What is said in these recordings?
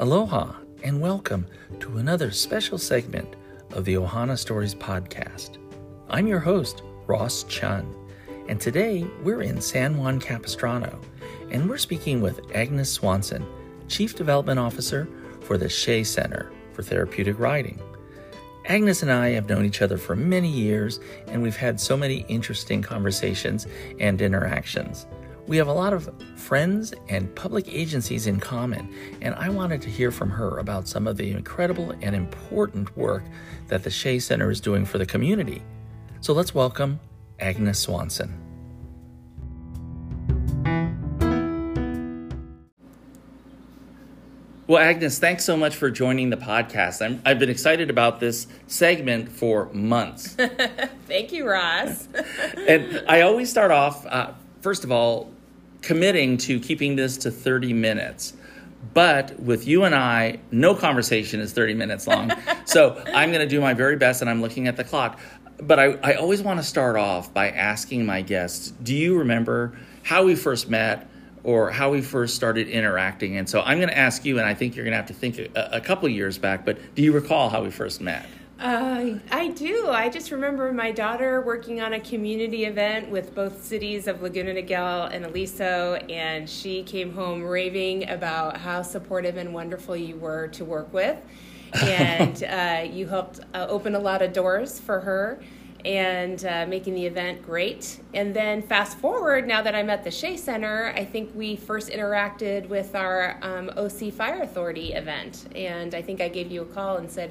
Aloha and welcome to another special segment of the Ohana Stories podcast. I'm your host, Ross Chun, and today we're in San Juan Capistrano and we're speaking with Agnes Swanson, Chief Development Officer for the Shea Center for Therapeutic Riding. Agnes and I have known each other for many years, and we've had so many interesting conversations and interactions. We have a lot of friends and public agencies in common, and I wanted to hear from her about some of the incredible and important work that the Shea Center is doing for the community. So let's welcome Agnes Swanson. Well, Agnes, thanks so much for joining the podcast. i have been excited about this segment for months. Thank you, Ross. and I always start off, uh, first of all, committing to keeping this to 30 minutes. But with you and I, no conversation is 30 minutes long. so I'm going to do my very best, and I'm looking at the clock. But I, I always want to start off by asking my guests Do you remember how we first met? or how we first started interacting. And so I'm going to ask you, and I think you're going to have to think a, a couple years back, but do you recall how we first met? Uh, I do. I just remember my daughter working on a community event with both cities of Laguna Niguel and Aliso, and she came home raving about how supportive and wonderful you were to work with. And uh, you helped uh, open a lot of doors for her and uh, making the event great. And then fast forward, now that I'm at the Shea Center, I think we first interacted with our um, OC Fire Authority event. And I think I gave you a call and said,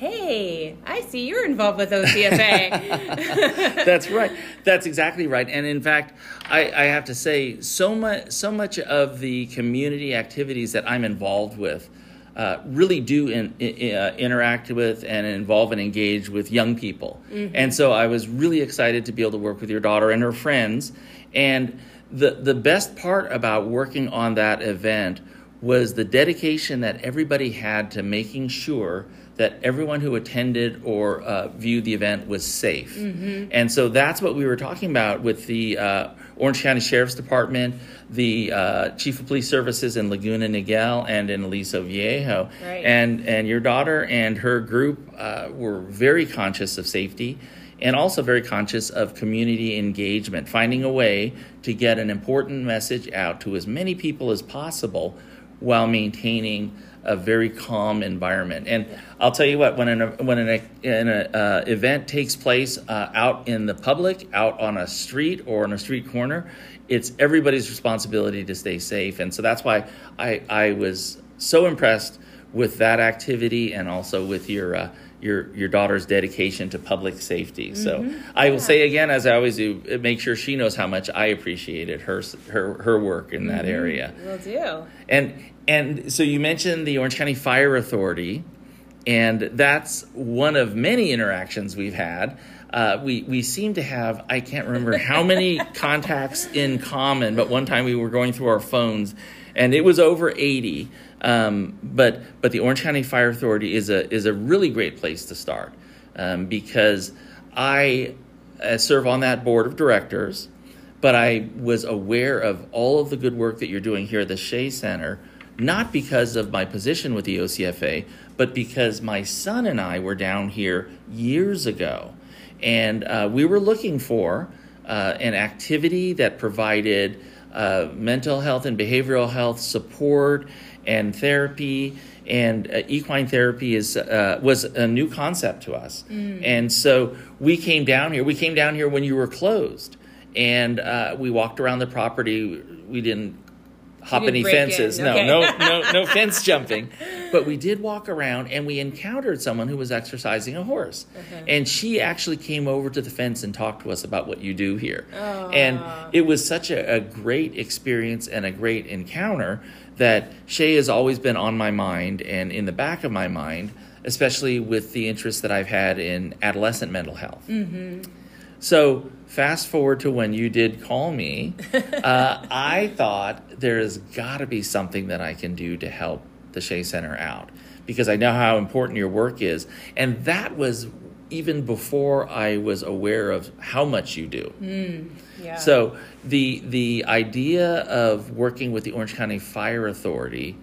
Hey, I see you're involved with OCFA. That's right. That's exactly right. And in fact, I, I have to say, so much, so much of the community activities that I'm involved with uh, really do in, in, uh, interact with and involve and engage with young people. Mm-hmm. And so I was really excited to be able to work with your daughter and her friends. And the, the best part about working on that event was the dedication that everybody had to making sure that everyone who attended or uh, viewed the event was safe. Mm-hmm. And so that's what we were talking about with the uh, Orange County Sheriff's Department, the uh, Chief of Police Services in Laguna Niguel and in Aliso Viejo. Right. And, and your daughter and her group uh, were very conscious of safety and also very conscious of community engagement, finding a way to get an important message out to as many people as possible while maintaining a very calm environment. And I'll tell you what, when an when an, an uh, event takes place uh, out in the public, out on a street or on a street corner, it's everybody's responsibility to stay safe. And so that's why I I was so impressed with that activity and also with your. Uh, your your daughter's dedication to public safety. Mm-hmm. So I will yeah. say again, as I always do, make sure she knows how much I appreciated her her her work in that mm-hmm. area. Will do. And and so you mentioned the Orange County Fire Authority, and that's one of many interactions we've had. Uh, we we seem to have I can't remember how many contacts in common, but one time we were going through our phones, and it was over eighty. Um, but but the Orange County Fire Authority is a is a really great place to start um, because I uh, serve on that board of directors, but I was aware of all of the good work that you're doing here at the Shea Center not because of my position with the OCFA, but because my son and I were down here years ago. And uh, we were looking for uh, an activity that provided uh, mental health and behavioral health support and therapy. And uh, equine therapy is uh, was a new concept to us, mm. and so we came down here. We came down here when you were closed, and uh, we walked around the property. We didn't hop any fences. No, okay. no, no, no fence jumping. But we did walk around and we encountered someone who was exercising a horse. Uh-huh. And she actually came over to the fence and talked to us about what you do here. And it was such a, a, great experience and a great encounter that Shea has always been on my mind and in the back of my mind, especially with the interest that I've had in adolescent mental health. Mm-hmm. So fast forward to when you did call me, uh, I thought there's got to be something that I can do to help the Shea Center out because I know how important your work is, and that was even before I was aware of how much you do. Mm, yeah. So the the idea of working with the Orange County Fire Authority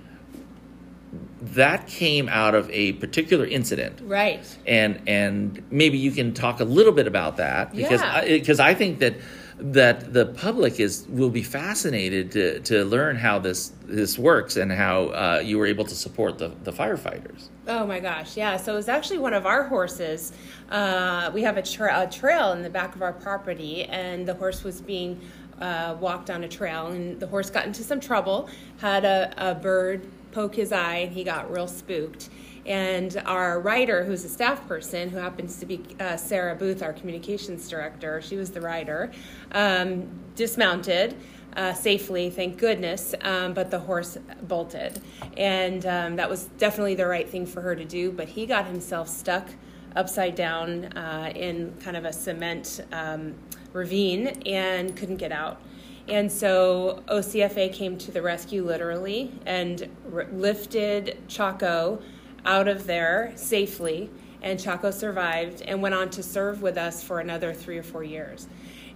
that came out of a particular incident. Right. And and maybe you can talk a little bit about that because Yeah. because I, think that that the public is will be fascinated to, to learn how this this works and how uh, you were able to support the, the firefighters. Oh my gosh, yeah. So it was actually one of our horses. Uh, we have a, tra- a trail in the back of our property, and the horse was being uh, walked on a trail, and the horse got into some trouble, had a, a bird poke his eye, and he got real spooked. And our rider, who's a staff person, who happens to be uh, Sarah Booth, our communications director, she was the rider, um, dismounted uh, safely, thank goodness, um, but the horse bolted. And um, that was definitely the right thing for her to do, but he got himself stuck upside down uh, in kind of a cement um, ravine and couldn't get out. And so OCFA came to the rescue literally and r- lifted Chaco out of there safely. And Chaco survived and went on to serve with us for another three or four years.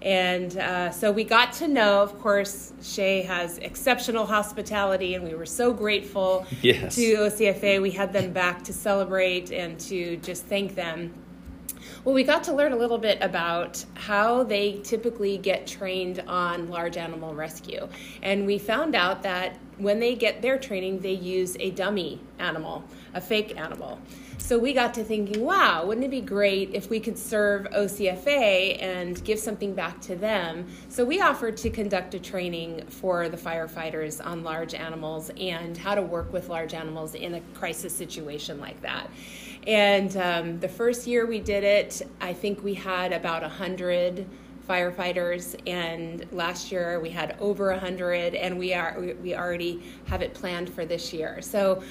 And uh, so we got to know, of course, Shea has exceptional hospitality, and we were so grateful Yes. to OCFA. We had them back to celebrate and to just thank them. Well, we got to learn a little bit about how they typically get trained on large animal rescue. And we found out that when they get their training, they use a dummy animal, a fake animal. So we got to thinking, wow, wouldn't it be great if we could serve OCFA and give something back to them? So we offered to conduct a training for the firefighters on large animals and how to work with large animals in a crisis situation like that. And um, the first year we did it, I think we had about 100 firefighters and last year we had over 100 and we are we- already have it planned for this year. So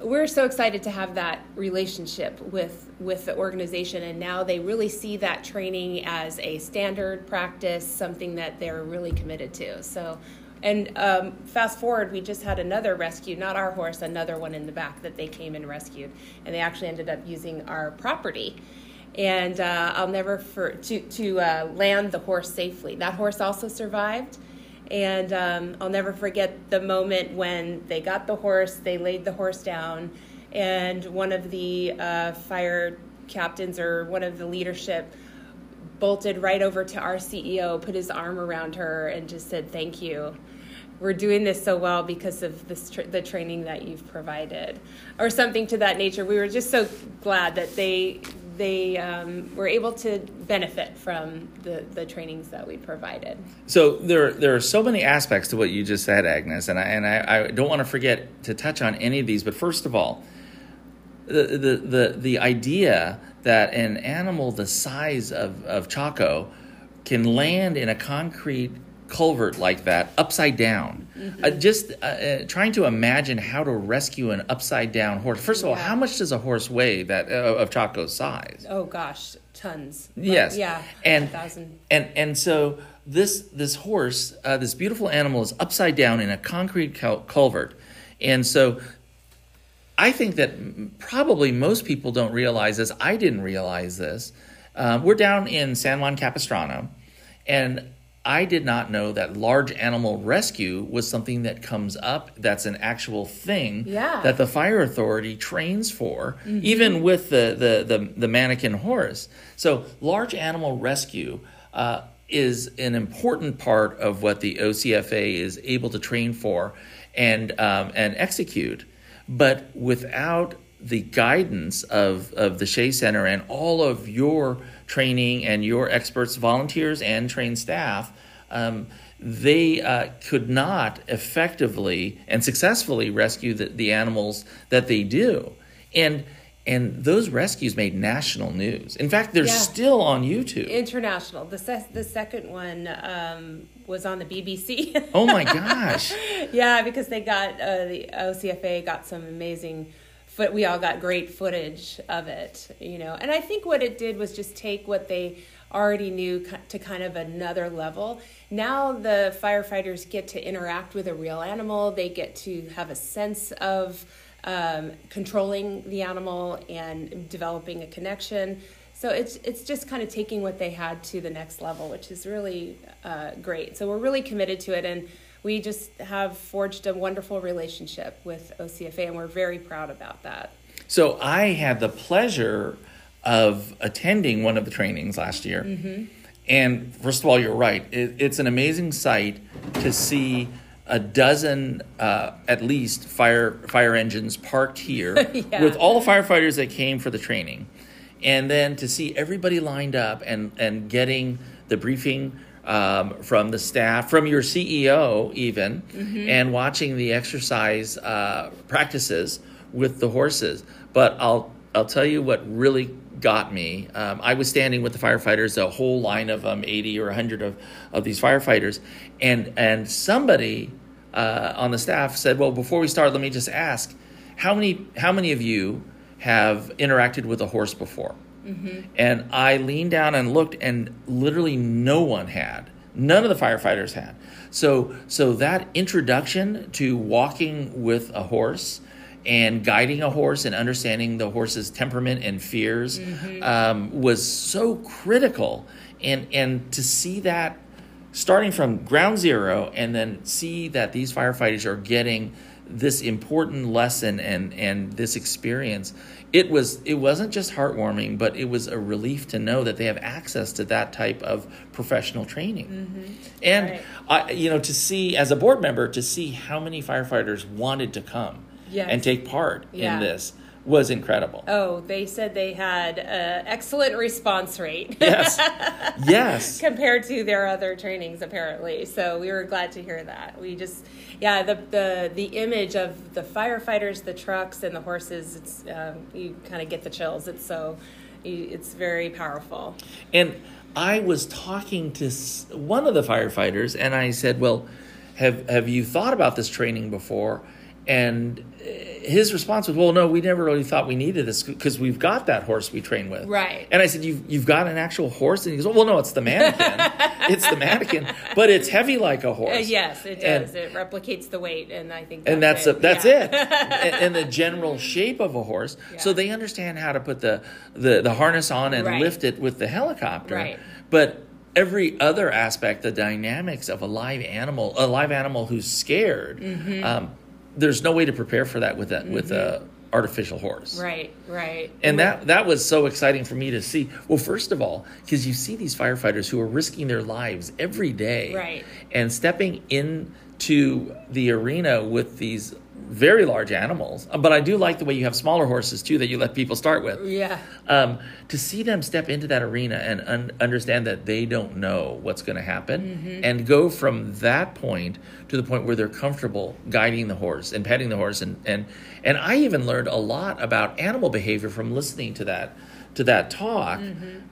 we're so excited to have that relationship with with the organization and now they really see that training as a standard practice something that they're really committed to. So and um, fast forward we just had another rescue not our horse another one in the back that they came and rescued and they actually ended up using our property and uh, I'll never for to to uh, land the horse safely. That horse also survived, and um, I'll never forget the moment when they got the horse, they laid the horse down, and one of the uh, fire captains or one of the leadership bolted right over to our CEO, put his arm around her, and just said, "Thank you." We're doing this so well because of this tr- the training that you've provided, or something to that nature. We were just so glad that they they um, were able to benefit from the, the trainings that we provided. So there, there are so many aspects to what you just said, Agnes, and I, and I, I don't want to forget to touch on any of these. But first of all, the the the, the idea that an animal the size of, of Chaco can land in a concrete culvert like that upside down. Uh, just uh, uh, trying to imagine how to rescue an upside down horse. First of all, Yeah. how much does a horse weigh that uh, of Chaco's size? Oh gosh, tons. But Yes. yeah, And and and so this this horse, uh, this beautiful animal, is upside down in a concrete cul- culvert, and so I think that probably most people don't realize this. I didn't realize this. Um, we're down in San Juan Capistrano, and I did not know that large animal rescue was something that comes up. That's an actual thing Yeah. that the fire authority trains for, even with the, the, the, the mannequin horse. So, large animal rescue uh, is an important part of what the OCFA is able to train for and, um, and execute. But without the guidance of, of the Shea Center and all of your training and your experts, volunteers, and trained staff, um, they uh, could not effectively and successfully rescue the, the animals that they do. And and those rescues made national news. In fact, they're Yeah. still on YouTube. International. The se- the second one um, was on the BBC. oh my gosh. yeah, because they got uh, the OCFA got some amazing. Foot, we all got great footage of it, you know. And I think what it did was just take what they already knew to kind of another level. Now the firefighters get to interact with a real animal. They get to have a sense of um, controlling the animal and developing a connection. So it's it's just kind of taking what they had to the next level, which is really uh, great. So we're really committed to it, and we just have forged a wonderful relationship with OCFA, and we're very proud about that. So I had the pleasure of attending one of the trainings last year. Mm-hmm. And first of all, you're right. It, it's an amazing sight to see a dozen, uh, at least, fire fire engines parked here Yeah. with all the firefighters that came for the training, and then to see everybody lined up and and getting the briefing um, from the staff, from your CEO even, and watching the exercise uh, practices with the horses. But I'll I'll tell you what really got me. Um, I was standing with the firefighters, a whole line of them, 80 or 100 of, of these firefighters, and and somebody uh, on the staff said, "Well, before we start, let me just ask, how many how many of you have interacted with a horse before?" And I leaned down and looked, and literally no one had. None of the firefighters had. So, so that introduction to walking with a horse and guiding a horse and understanding the horse's temperament and fears um, was so critical. And and to see that starting from ground zero and then see that these firefighters are getting this important lesson and and this experience it was it wasn't just heartwarming but it was a relief to know that they have access to that type of professional training mm-hmm. and Right. I, you know to see as a board member to see how many firefighters wanted to come Yes. and take part Yeah. in this was incredible. Oh, they said they had an excellent response rate. yes. Yes. Compared to their other trainings apparently. So we were glad to hear that. We just yeah the the, the image of the firefighters the trucks and the horses it's um, you kind of get the chills. It's so it's very powerful. And I was talking to one of the firefighters, and I said, "Well, have have you thought about this training before?" And his response was, "Well, no, we never really thought we needed this because we've got that horse we train with." Right. And I said, "You've you've got an actual horse?" And he goes, "Well, no, it's the mannequin. it's the mannequin, but it's heavy like a horse." Uh, yes it And- does it replicates the weight and i think and that's it. a, that's Yeah. it and, and the general shape of a horse so they understand how to put the the, the harness on and Right. lift it with the helicopter Right. but every other aspect the dynamics of a live animal a live animal who's scared Mm-hmm. um, there's no way to prepare for that with a with a mm-hmm. artificial horse right right and that that was so exciting for me to see. Well, first of all, because you see these firefighters who are risking their lives every day, Right. and stepping into the arena with these very large animals. But I do like the way you have smaller horses too that you let people start with. yeah Um, to see them step into that arena and un- understand that they don't know what's going to happen and go from that point to the point where they're comfortable guiding the horse and petting the horse and, and and I even learned a lot about animal behavior from listening to that to that talk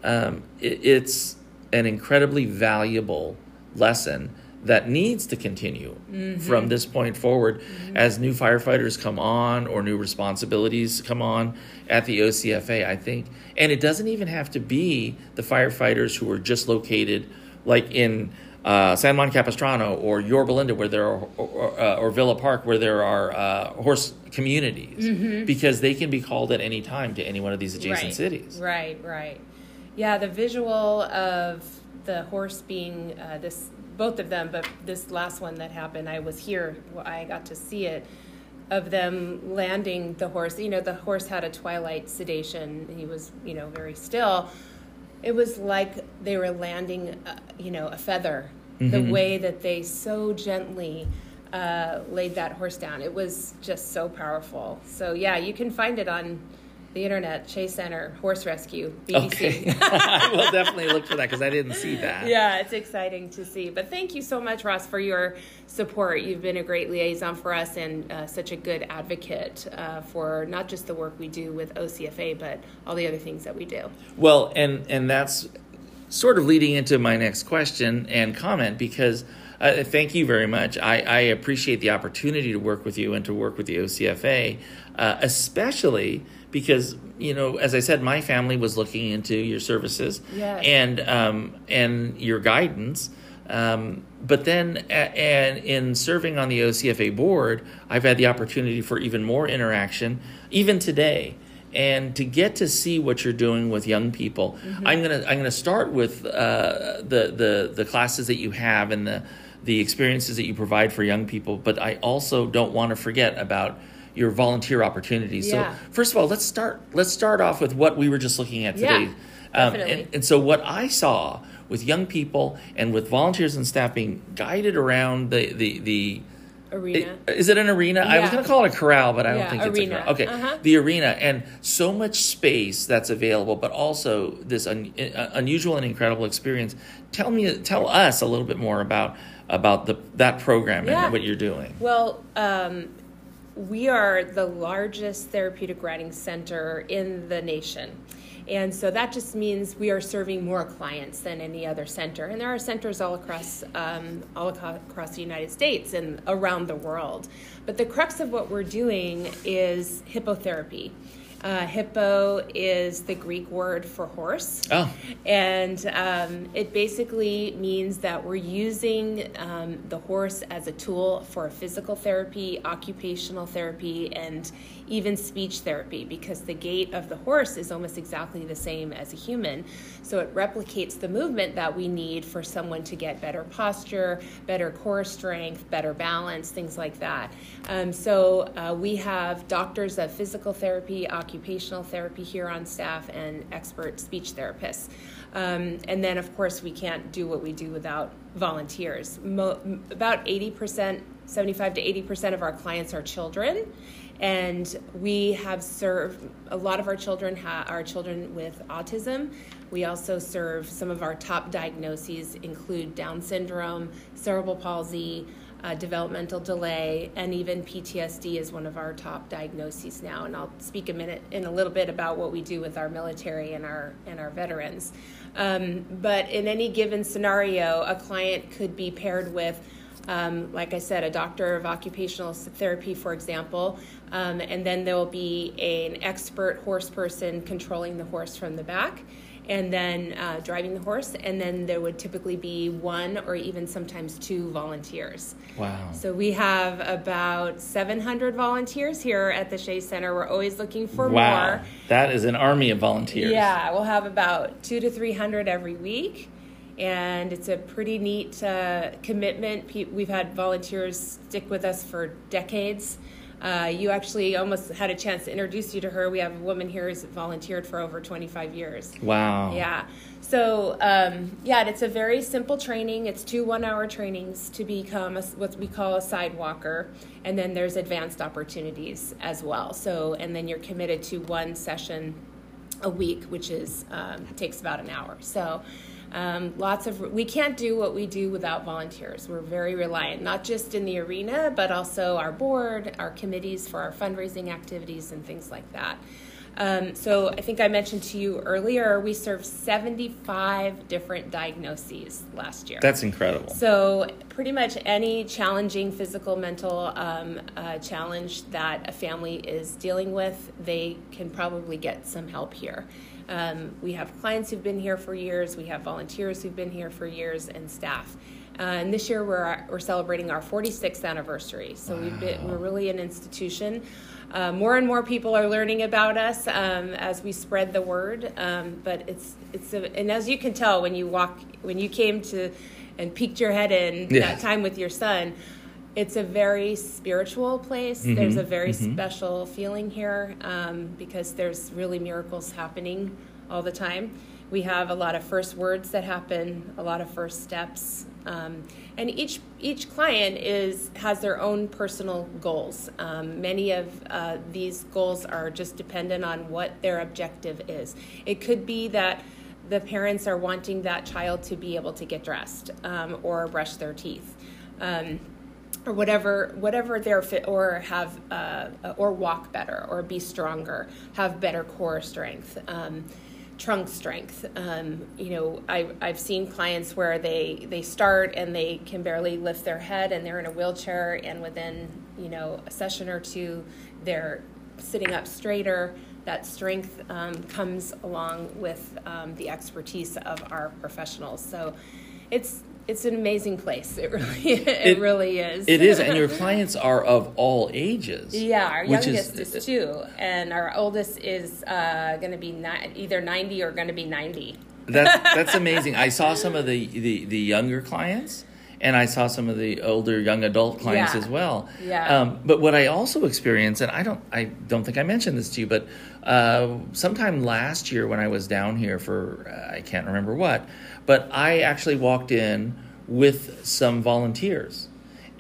um, it, it's an incredibly valuable lesson that needs to continue from this point forward as new firefighters come on or new responsibilities come on at the OCFA, I think. And it doesn't even have to be the firefighters who are just located like in uh, San Juan Capistrano or Yorba Linda, where there are, or, or, uh, or Villa Park, where there are uh, horse communities, because they can be called at any time to any one of these adjacent right. cities. Right, right. Yeah, the visual of the horse being uh, this, both of them, but this last one that happened, I was here, I got to see it, of them landing the horse. You know, the horse had a twilight sedation, he was, you know, very still. It was like they were landing, uh, you know, a feather. The way that they so gently uh, laid that horse down. It was just so powerful. So, yeah, you can find it on the internet, Shea Center, Horse Rescue, BBC. Okay, I will definitely look for that because I didn't see that. Yeah, it's exciting to see. But thank you so much, Ross, for your support. You've been a great liaison for us and uh, such a good advocate uh, for not just the work we do with OCFA, but all the other things that we do. Well, and and that's sort of leading into my next question and comment because uh, thank you very much. I, I appreciate the opportunity to work with you and to work with the OCFA, uh, especially because you know, as I said, my family was looking into your services Yes. and um, and your guidance. Um, but then, a- and in serving on the OCFA board, I've had the opportunity for even more interaction, even today, and to get to see what you're doing with young people. I'm gonna I'm gonna start with uh, the the the classes that you have and the the experiences that you provide for young people, but I also don't want to forget about your volunteer opportunities. Yeah. So first of all, let's start let's start off with what we were just looking at Yeah, today. Um, definitely. and, and so what I saw with young people and with volunteers and staff being guided around the the the Arena. is it an arena? I was going to call it a corral, but I don't Yeah, think it's a corral. Okay, Uh-huh. the arena and so much space that's available, but also this un, uh, unusual and incredible experience. Tell me, tell us a little bit more about about the that program Yeah. and what you're doing. Well, um, we are the largest therapeutic riding center in the nation. And so that just means we are serving more clients than any other center. And there are centers all across, um, all across the United States and around the world. But the crux of what we're doing is hippotherapy. Uh, hippo is the Greek word for horse. Oh, And um, it basically means that we're using um, the horse as a tool for physical therapy, occupational therapy, and even speech therapy because the gait of the horse is almost exactly the same as a human. So it replicates the movement that we need for someone to get better posture, better core strength, better balance, things like that. Um, so uh, we have doctors of physical therapy, occupational therapy here on staff, and expert speech therapists. Um, and then, of course, we can't do what we do without volunteers. Mo- about 80%, 75 to 80% of our clients are children. And we have served a lot of our children ha- are children with autism. We also serve some of our top diagnoses include Down syndrome, cerebral palsy, uh, developmental delay, and even PTSD is one of our top diagnoses now. And I'll speak a minute in a little bit about what we do with our military and our and our veterans. Um, but in any given scenario, a client could be paired with um, like I said, a doctor of occupational therapy, for example, um, and then there will be an expert horse person controlling the horse from the back and then uh, driving the horse, and then there would typically be one or even sometimes two volunteers. wow. So we have about 700 volunteers here at the Shea Center. We're always looking for wow, more. that is an army of volunteers. Yeah, we'll have about two to three hundred every week, and it's a pretty neat uh, commitment. We've had volunteers stick with us for decades. Uh, you actually almost had a chance to introduce you to her. We have a woman here who's volunteered for over 25 years. Wow. Yeah. So, um, yeah, it's a very simple training. It's two one hour trainings to become a, what we call a sidewalker. And then there's advanced opportunities as well. So, and then you're committed to one session a week, which is um, takes about an hour. So, um, lots of we can't do what we do without volunteers. We're very reliant, not just in the arena, but also our board, our committees for our fundraising activities, and things like that. Um, so I think I mentioned to you earlier, we served 75 different diagnoses last year. That's incredible. So, pretty much any challenging physical, mental um, uh, challenge that a family is dealing with, they can probably get some help here. Um, we have clients who've been here for years, we have volunteers who've been here for years, and staff. Uh, and this year we're, we're celebrating our 46th anniversary. So we've been, we're really an institution. Uh, more and more people are learning about us um, as we spread the word. Um, but it's it's a, and as you can tell when you walk when you came to and peeked your head in Yeah. that time with your son, it's a very spiritual place. There's a very special feeling here um, because there's really miracles happening all the time. We have a lot of first words that happen, a lot of first steps, um, and each each client is has their own personal goals. Um, many of uh, these goals are just dependent on what their objective is. It could be that the parents are wanting that child to be able to get dressed um, or brush their teeth. Um, or whatever whatever their fit or have uh, or walk better or be stronger have better core strength um, trunk strength. Um, you know I, i've seen clients where they they start and they can barely lift their head and they're in a wheelchair and within you know a session or two they're sitting up straighter. That strength um, comes along with um, the expertise of our professionals. So it's it's an amazing place. It really, it, It- really is. It is, and your clients are of all ages. yeah, our youngest is, two, and our oldest is uh, going to be ni- either ninety or going to be ninety. That's that's amazing. I saw some of the, the, the younger clients, and I saw some of the older young adult clients Yeah. as well. Yeah. Um, but what I also experienced, and I don't, I don't think I mentioned this to you, but uh, sometime last year when I was down here for uh, I can't remember what, but I actually walked in with some volunteers,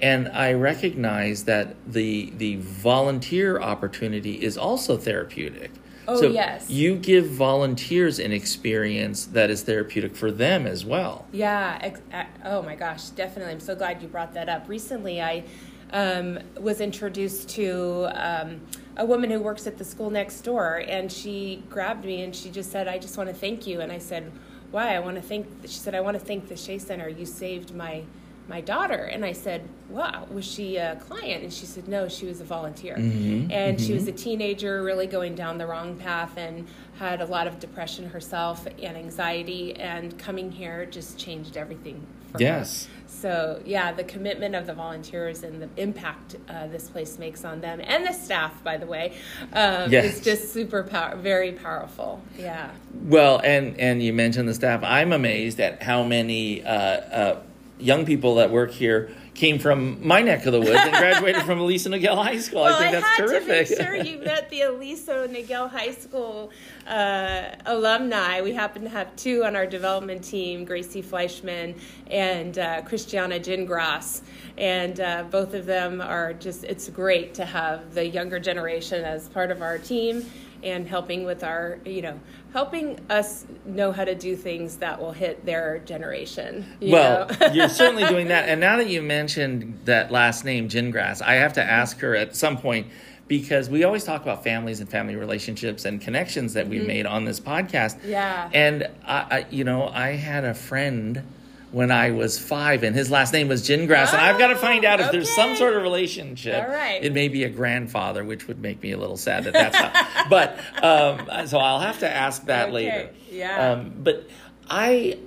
and I recognized that the the volunteer opportunity is also therapeutic. Oh, so yes. You give volunteers an experience that is therapeutic for them as well. Yeah. Ex- oh my gosh, definitely. I'm so glad you brought that up. Recently, I um, was introduced to um, a woman who works at the school next door, and she grabbed me and she just said, "I just want to thank you." And I said, "Why? I want to thank." She said, "I want to thank the Shea Center. You saved my." My daughter and I said, "Wow, was she a client?" And she said, "No, she was a volunteer." and she was a teenager, really going down the wrong path, and had a lot of depression herself and anxiety. And coming here just changed everything for Yes. her. So yeah, the commitment of the volunteers and the impact uh, this place makes on them and the staff, by the way, um, Yes. is just super power, very powerful. Yeah. Well, and and you mentioned the staff. I'm amazed at how many uh, uh, young people that work here came from my neck of the woods and graduated from Aliso Niguel High School. Well, I think that's had terrific. to make sure you met the Aliso Niguel High School uh, alumni. We happen to have two on our development team, Gracie Fleischman and uh, Christiana Gingras. And uh, both of them are just, it's great to have the younger generation as part of our team and helping with our, you know, helping us know how to do things that will hit their generation. you well, you're certainly doing that. And now that you mentioned that last name, Gingras, I have to ask her at some point because we always talk about families and family relationships and connections that we've made on this podcast. Mm-hmm. Yeah. And I, I, you know, I had a friend when I was five, and his last name was Gingras, and I've got to find out if there's some sort of relationship. All right. It may be a grandfather, which would make me a little sad that that's how. but um, so I'll have to ask that Okay, later. yeah. Um, but I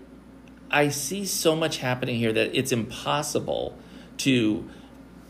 I see so much happening here that it's impossible to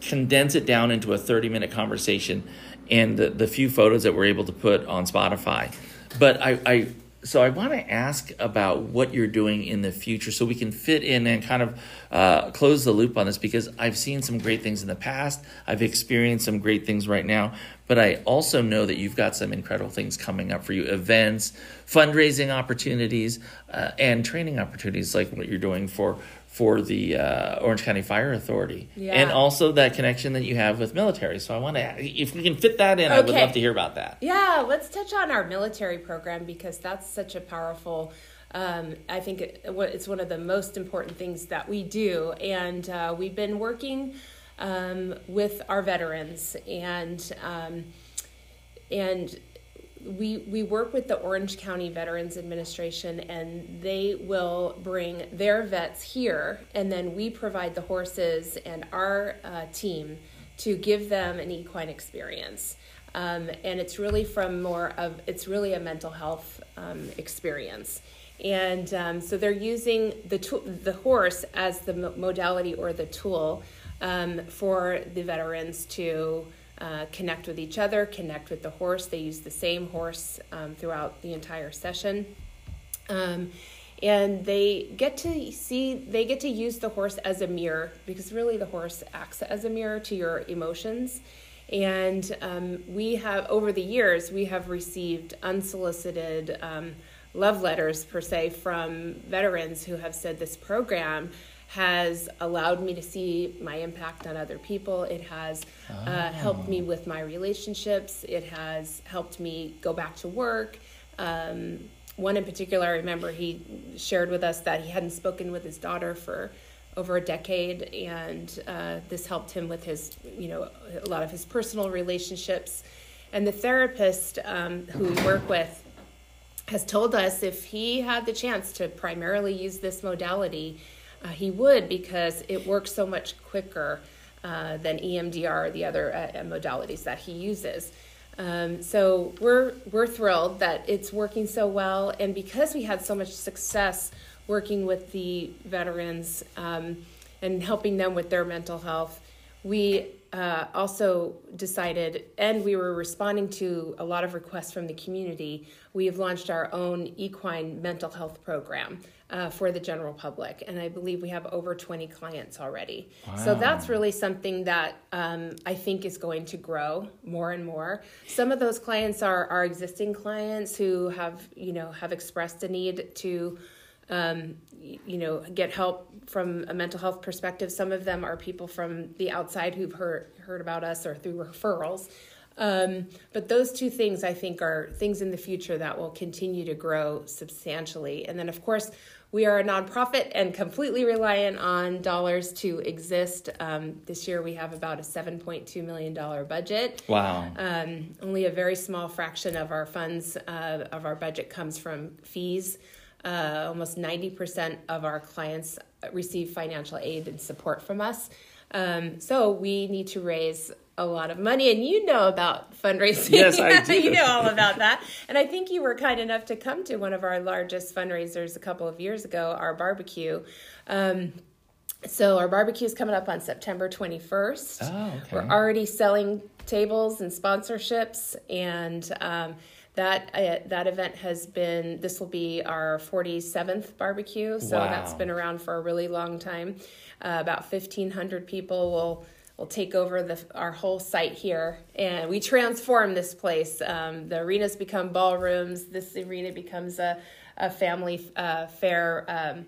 condense it down into a 30 minute conversation and the, the few photos that we're able to put on Spotify. But I, I so I want to ask about what you're doing in the future so we can fit in and kind of uh, close the loop on this because I've seen some great things in the past. I've experienced some great things right now, but I also know that you've got some incredible things coming up for you events, fundraising opportunities, uh, and training opportunities like what you're doing for. For the uh, Orange County Fire Authority, Yeah. and also that connection that you have with military. So I want to, if we can fit that in, I would love to hear about that. Yeah, let's touch on our military program because that's such a powerful. Um, I think it, it's one of the most important things that we do, and uh, we've been working um, with our veterans and um, and we we work with the Orange County Veterans Administration, and they will bring their vets here, and then we provide the horses and our uh, team to give them an equine experience. Um, and it's really from more of it's really a mental health um, experience. And um, so they're using the tool, the horse as the mo- modality or the tool um, for the veterans to uh, connect with each other, connect with the horse. They use the same horse um, throughout the entire session. Um, and they get to see, they get to use the horse as a mirror because really the horse acts as a mirror to your emotions. And um, we have, over the years, we have received unsolicited um, love letters, per se, from veterans who have said this program has allowed me to see my impact on other people. It has uh, helped me with my relationships. It has helped me go back to work. Um, one in particular, I remember he shared with us that he hadn't spoken with his daughter for over a decade, and uh, this helped him with his, you know, a lot of his personal relationships. And the therapist um, who we work with has told us if he had the chance to primarily use this modality, uh, he would because it works so much quicker uh, than EMDR or the other uh, modalities that he uses. Um, so we're we're thrilled that it's working so well, and because we had so much success working with the veterans um, and helping them with their mental health, we uh, also decided, and we were responding to a lot of requests from the community. We have launched our own equine mental health program uh, for the general public, and I believe we have over 20 clients already. So that's really something that um, I think is going to grow more and more. Some of those clients are our existing clients who have, you know, have expressed a need to um, you know, get help from a mental health perspective. Some of them are people from the outside who've heard heard about us or through referrals. Um, but those two things, I think, are things in the future that will continue to grow substantially. And then, of course, we are a nonprofit and completely reliant on dollars to exist. Um, this year, we have about a $7.2 million budget. Wow. Um, only a very small fraction of our funds uh, of our budget comes from fees. Uh, almost 90% of our clients receive financial aid and support from us. Um, so we need to raise a lot of money, and you know about fundraising. Yes, I do. you know all about that. And I think you were kind enough to come to one of our largest fundraisers a couple of years ago, our barbecue. Um, so our barbecue is coming up on September 21st. Oh, okay. We're already selling tables and sponsorships, and um, that uh, that event has been. This will be our 47th barbecue, so Wow. that's been around for a really long time. Uh, about 1,500 people will will take over the our whole site here, and we transform this place. Um, the arenas become ballrooms. This arena becomes a a family uh, fair. Um,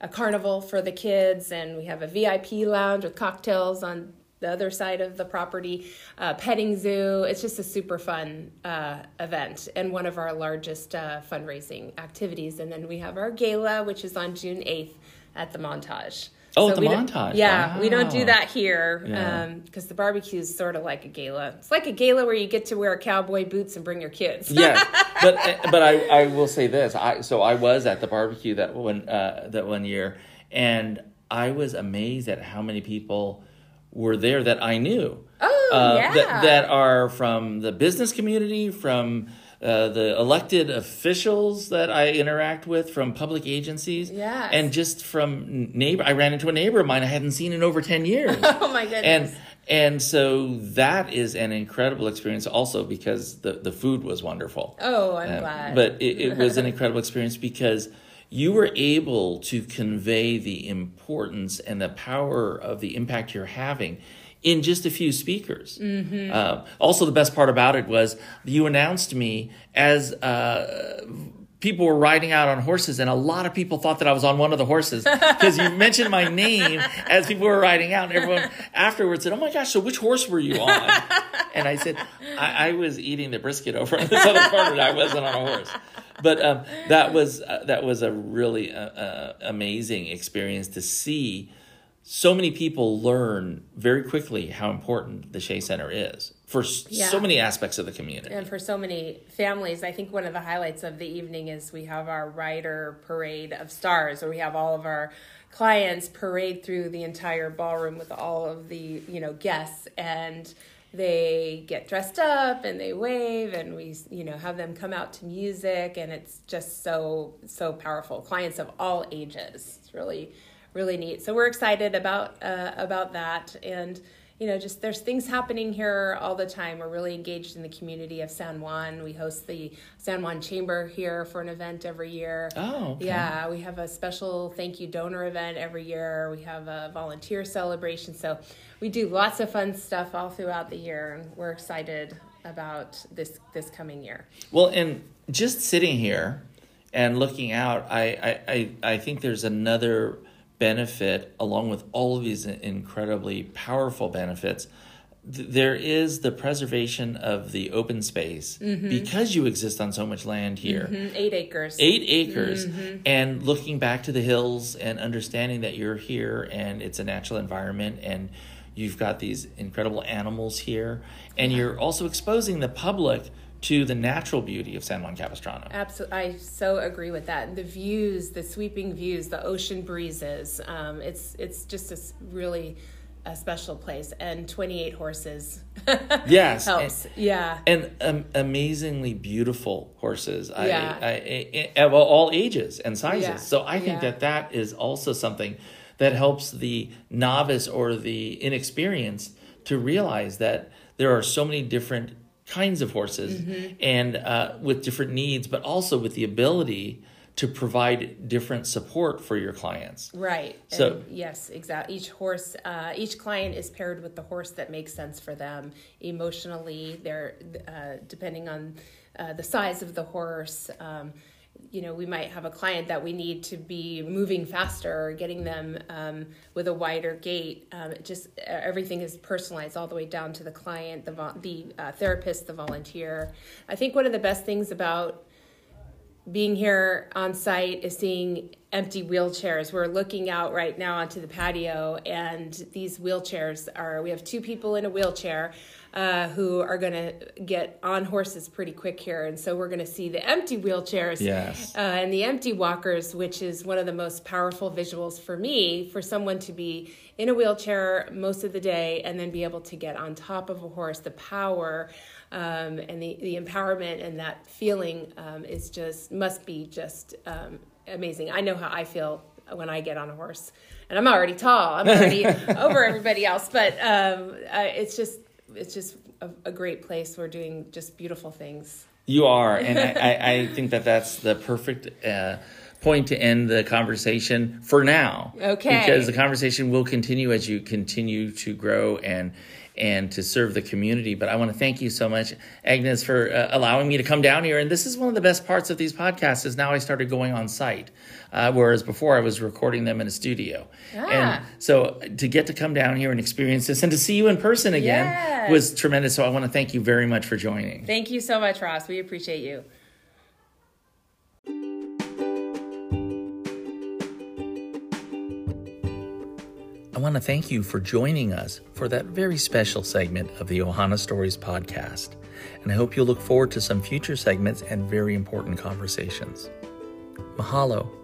a carnival for the kids, and we have a VIP lounge with cocktails on the other side of the property, uh, petting zoo. It's just a super fun uh, event and one of our largest uh, fundraising activities. And then we have our gala, which is on June 8th at the Montage. Oh, at the Montage. Yeah, we don't do that here Yeah. because the barbecue is sort of like a gala. It's like a gala where you get to wear cowboy boots and bring your kids. yeah, but but I, I will say this. I so I was at the barbecue that one uh, that one year, and I was amazed at how many people were there that I knew. Oh, uh, yeah. that that are from the business community, from uh, the elected officials that I interact with, from public agencies, Yes. and just from neighbor. I ran into a neighbor of mine I hadn't seen in over ten years. oh my goodness. and and so that is an incredible experience also because the the food was wonderful oh, I'm Uh, glad. but it, it was an incredible experience because you were able to convey the importance and the power of the impact you're having in just a few speakers. Mm-hmm. Uh, also, the best part about it was you announced me as uh, people were riding out on horses, and a lot of people thought that I was on one of the horses because you mentioned my name as people were riding out, and everyone afterwards said, "Oh my gosh, so which horse were you on?" and I said, I, "I was eating the brisket over on this other part, corner. I wasn't on a horse." But um, that was uh, that was a really uh, uh, amazing experience to see so many people learn very quickly how important the Shea Center is for Yeah. so many aspects of the community. And for so many families, I think one of the highlights of the evening is we have our rider parade of stars, where we have all of our clients parade through the entire ballroom with all of the you know guests, and they get dressed up and they wave, and we you know have them come out to music, and it's just so so powerful. Clients of all ages, it's really really neat. So we're excited about uh, about that and you know, just there's things happening here all the time. We're really engaged in the community of San Juan. We host the San Juan Chamber here for an event every year. Oh, okay. Yeah, we have a special thank you donor event every year. We have a volunteer celebration. So we do lots of fun stuff all throughout the year, and we're excited about this this coming year. Well, and just sitting here and looking out, I, I, I, I think there's another benefit along with all of these incredibly powerful benefits. Th- There is the preservation of the open space because you exist on so much land here. Mm, Eight acres. Eight acres, and looking back to the hills and understanding that you're here and it's a natural environment and you've got these incredible animals here, and you're also exposing the public to the natural beauty of San Juan Capistrano. Absolutely, I so agree with that. The views, the sweeping views, the ocean breezes. Um, it's it's just a really a special place, and twenty eight horses. Yes, helps. yeah, and um, amazingly beautiful horses. I, Yeah. I, I, I- of all ages and sizes. Yeah. So I think Yeah. that that is also something that helps the novice or the inexperienced to realize that there are so many different kinds of horses mm-hmm. and uh, with different needs, but also with the ability to provide different support for your clients. Right. So and yes, exactly. Each horse, uh, each client is paired with the horse that makes sense for them emotionally. They're uh, depending on uh, the size of the horse. Um, you know, we might have a client that we need to be moving faster or getting them um, with a wider gait Um, just everything is personalized all the way down to the client, the the uh, therapist, the volunteer. I think one of the best things about being here on site is seeing empty wheelchairs. We're looking out right now onto the patio, and these wheelchairs are. We have two people in a wheelchair uh, who are going to get on horses pretty quick here, and so we're going to see the empty wheelchairs yes. uh, and the empty walkers, which is one of the most powerful visuals for me for someone to be in a wheelchair most of the day and then be able to get on top of a horse. The power um, and the, the empowerment and that feeling um, is just must be just um, amazing. I know how I feel when I get on a horse, and I'm already tall. I'm already over everybody else, but um, uh, it's just it's just a, a, great place. We're doing just beautiful things. You are, and I, I, I, think that that's the perfect. Uh, point to end the conversation for now. Okay. Because the conversation will continue as you continue to grow and and to serve the community. But I want to thank you so much, Agnes, for uh, allowing me to come down here. And this is one of the best parts of these podcasts is now I started going on site, uh, whereas before I was recording them in a studio. Ah. And so to get to come down here and experience this and to see you in person again yes. was tremendous. So I want to thank you very much for joining. Thank you so much, Ross. We appreciate you. I want to thank you for joining us for that very special segment of the Ohana Stories podcast. And I hope you'll look forward to some future segments and very important conversations. Mahalo.